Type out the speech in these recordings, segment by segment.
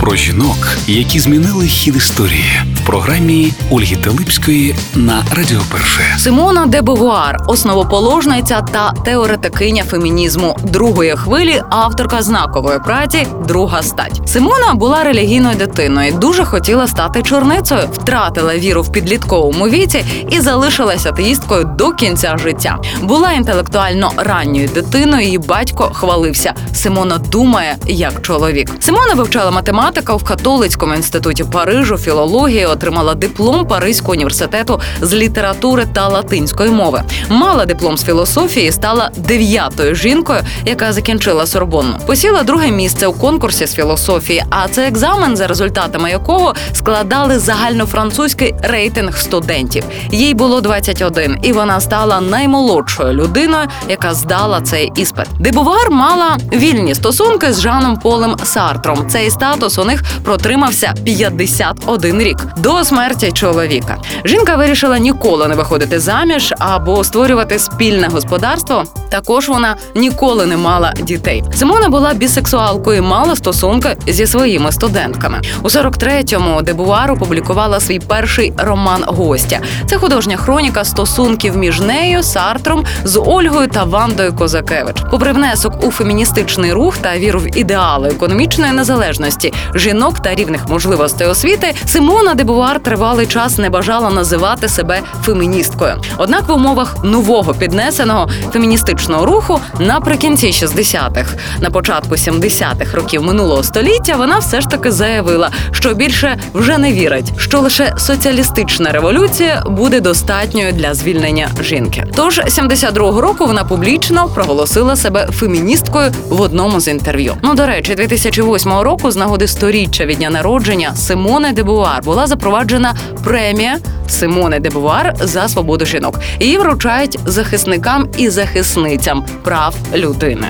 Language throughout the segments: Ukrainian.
Про жінок, які змінили хід історії в програмі Ольги Телипської на Радіо Перше. Симона де Бовуар, основоположниця та теоретикиня фемінізму другої хвилі, авторка знакової праці Друга стать. Симона була релігійною дитиною, дуже хотіла стати чорницею, втратила віру в підлітковому віці і залишилася атеїсткою до кінця життя. Була інтелектуально ранньою дитиною. Її батько хвалився. Симона думає як чоловік. Симона вивчала математику в католицькому інституті Парижу, філології, отримала диплом Паризького університету з літератури та латинської мови. Мала диплом з філософії, стала дев'ятою жінкою, яка закінчила Сорбонну. Посіла друге місце у конкурсі з філософії. А це екзамен, за результатами якого складали загальнофранцузький рейтинг студентів. Їй було 21, і вона стала наймолодшою людиною, яка здала цей іспит. Дебувар мала вільні стосунки з Жаном Полем Сартром. Цей статус у них протримався 51 рік до смерті чоловіка. Жінка вирішила ніколи не виходити заміж або створювати спільне господарство. Також вона ніколи не мала дітей. Симона була бісексуалкою, мала стосунки зі своїми студентками. У 43-му Дебуар опублікувала свій перший роман Гостя. Це художня хроніка стосунків між нею, Сартром, з Ольгою та Вандою Козакевич. Попри внесок у феміністичний рух та віру в ідеали економічної незалежності жінок та рівних можливостей освіти, Симона Дебуар тривалий час не бажала називати себе феміністкою. Однак в умовах нового піднесеного феміністичного руху наприкінці 60-х, на початку 70-х років минулого століття, вона все ж таки заявила, що більше вже не вірить, що лише соціалістична революція буде достатньою для звільнення жінки. Тож 72-го року вона публічно проголосила себе феміністкою в одному з інтерв'ю. Ну до речі, 2008 року з нагоди сторіччя від дня народження Симони де Бувар була запроваджена премія Симони де Бувар за свободу жінок. Її вручають захисникам і захисницям прав людини.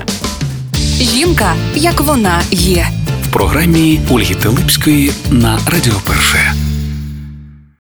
Жінка, як вона є. В програмі Ольги Телипської на Радіо Перше.